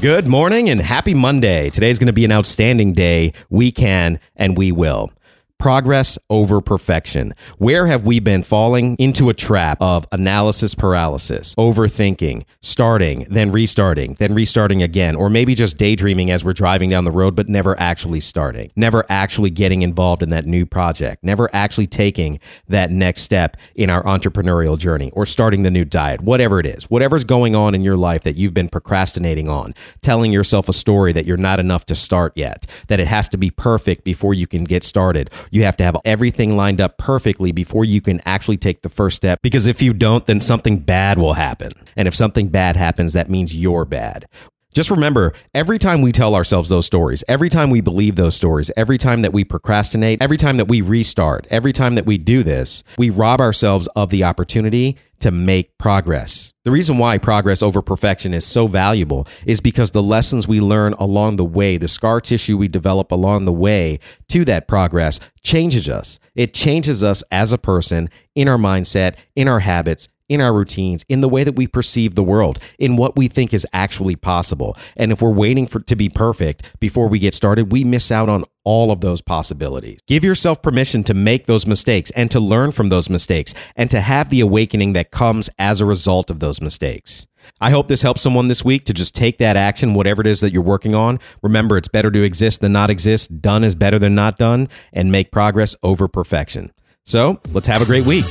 Good morning and happy Monday. Today's going to be an outstanding day. We can and we will. Progress over perfection. Where have we been falling into a trap of analysis paralysis, overthinking, starting, then restarting, then restarting again, or maybe just daydreaming as we're driving down the road, but never actually starting, never actually getting involved in that new project, never actually taking that next step in our entrepreneurial journey or starting the new diet, whatever it is, whatever's going on in your life that you've been procrastinating on, telling yourself a story that you're not enough to start yet, that it has to be perfect before you can get started you have to have everything lined up perfectly before you can actually take the first step. Because if you don't, then something bad will happen. And if something bad happens, that means you're bad. Just remember, every time we tell ourselves those stories, every time we believe those stories, every time that we procrastinate, every time that we restart, every time that we do this, we rob ourselves of the opportunity to make progress. The reason why progress over perfection is so valuable is because the lessons we learn along the way, the scar tissue we develop along the way to that progress changes us. It changes us as a person in our mindset, in our habits, in our routines, in the way that we perceive the world, in what we think is actually possible. And if we're waiting for to be perfect before we get started, we miss out on all of those possibilities. Give yourself permission to make those mistakes and to learn from those mistakes and to have the awakening that comes as a result of those mistakes. I hope this helps someone this week to just take that action, whatever it is that you're working on. Remember, it's better to exist than not exist. Done is better than not done, and make progress over perfection. So let's have a great week.